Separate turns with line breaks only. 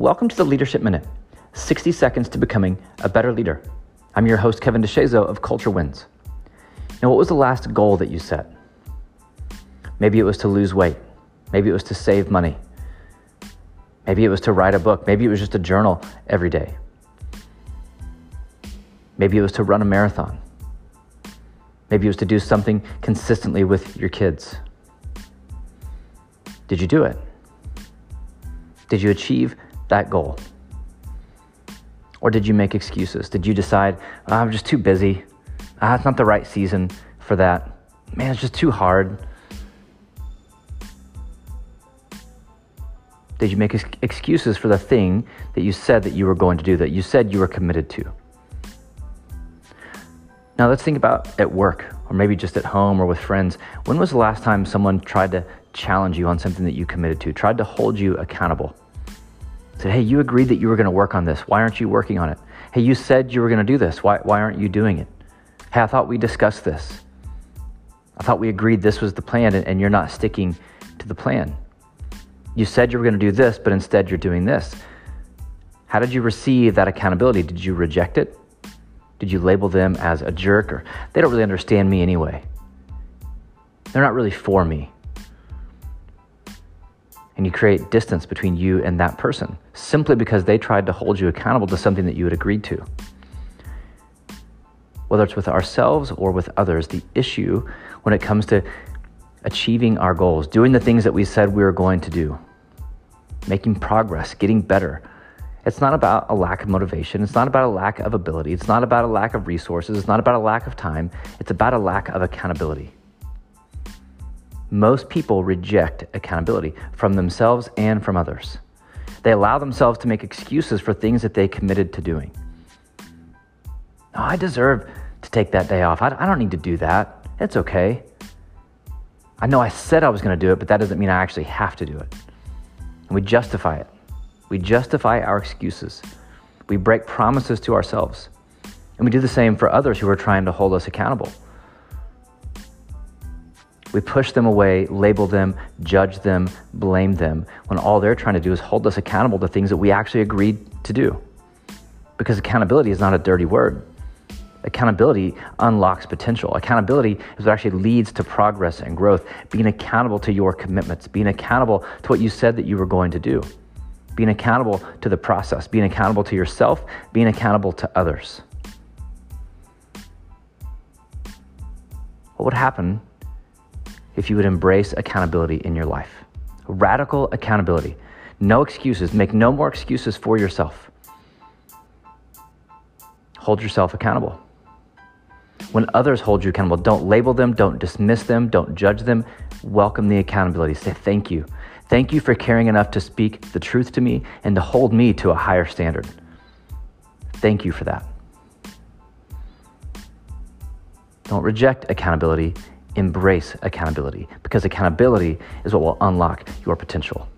Welcome to the Leadership Minute 60 seconds to becoming a better leader. I'm your host, Kevin DeShazo of Culture Wins. Now, what was the last goal that you set? Maybe it was to lose weight. Maybe it was to save money. Maybe it was to write a book. Maybe it was just a journal every day. Maybe it was to run a marathon. Maybe it was to do something consistently with your kids. Did you do it? Did you achieve that goal? Or did you make excuses? Did you decide, oh, I'm just too busy? Ah, it's not the right season for that. Man, it's just too hard. Did you make ex- excuses for the thing that you said that you were going to do, that you said you were committed to? Now let's think about at work, or maybe just at home or with friends. When was the last time someone tried to challenge you on something that you committed to, tried to hold you accountable? Said, hey, you agreed that you were going to work on this. Why aren't you working on it? Hey, you said you were going to do this. Why, why aren't you doing it? Hey, I thought we discussed this. I thought we agreed this was the plan and, and you're not sticking to the plan. You said you were going to do this, but instead you're doing this. How did you receive that accountability? Did you reject it? Did you label them as a jerk or they don't really understand me anyway? They're not really for me and you create distance between you and that person simply because they tried to hold you accountable to something that you had agreed to. Whether it's with ourselves or with others, the issue when it comes to achieving our goals, doing the things that we said we were going to do, making progress, getting better. It's not about a lack of motivation. It's not about a lack of ability. It's not about a lack of resources. It's not about a lack of time. It's about a lack of accountability. Most people reject accountability from themselves and from others. They allow themselves to make excuses for things that they committed to doing. No, I deserve to take that day off. I, I don't need to do that. It's okay. I know I said I was going to do it, but that doesn't mean I actually have to do it. And we justify it. We justify our excuses. We break promises to ourselves. And we do the same for others who are trying to hold us accountable. We push them away, label them, judge them, blame them, when all they're trying to do is hold us accountable to things that we actually agreed to do. Because accountability is not a dirty word. Accountability unlocks potential. Accountability is what actually leads to progress and growth. Being accountable to your commitments, being accountable to what you said that you were going to do, being accountable to the process, being accountable to yourself, being accountable to others. What would happen if you would embrace accountability in your life. Radical accountability. No excuses. Make no more excuses for yourself. Hold yourself accountable. When others hold you accountable, don't label them, don't dismiss them, don't judge them. Welcome the accountability. Say thank you. Thank you for caring enough to speak the truth to me and to hold me to a higher standard. Thank you for that. Don't reject accountability embrace accountability because accountability is what will unlock your potential.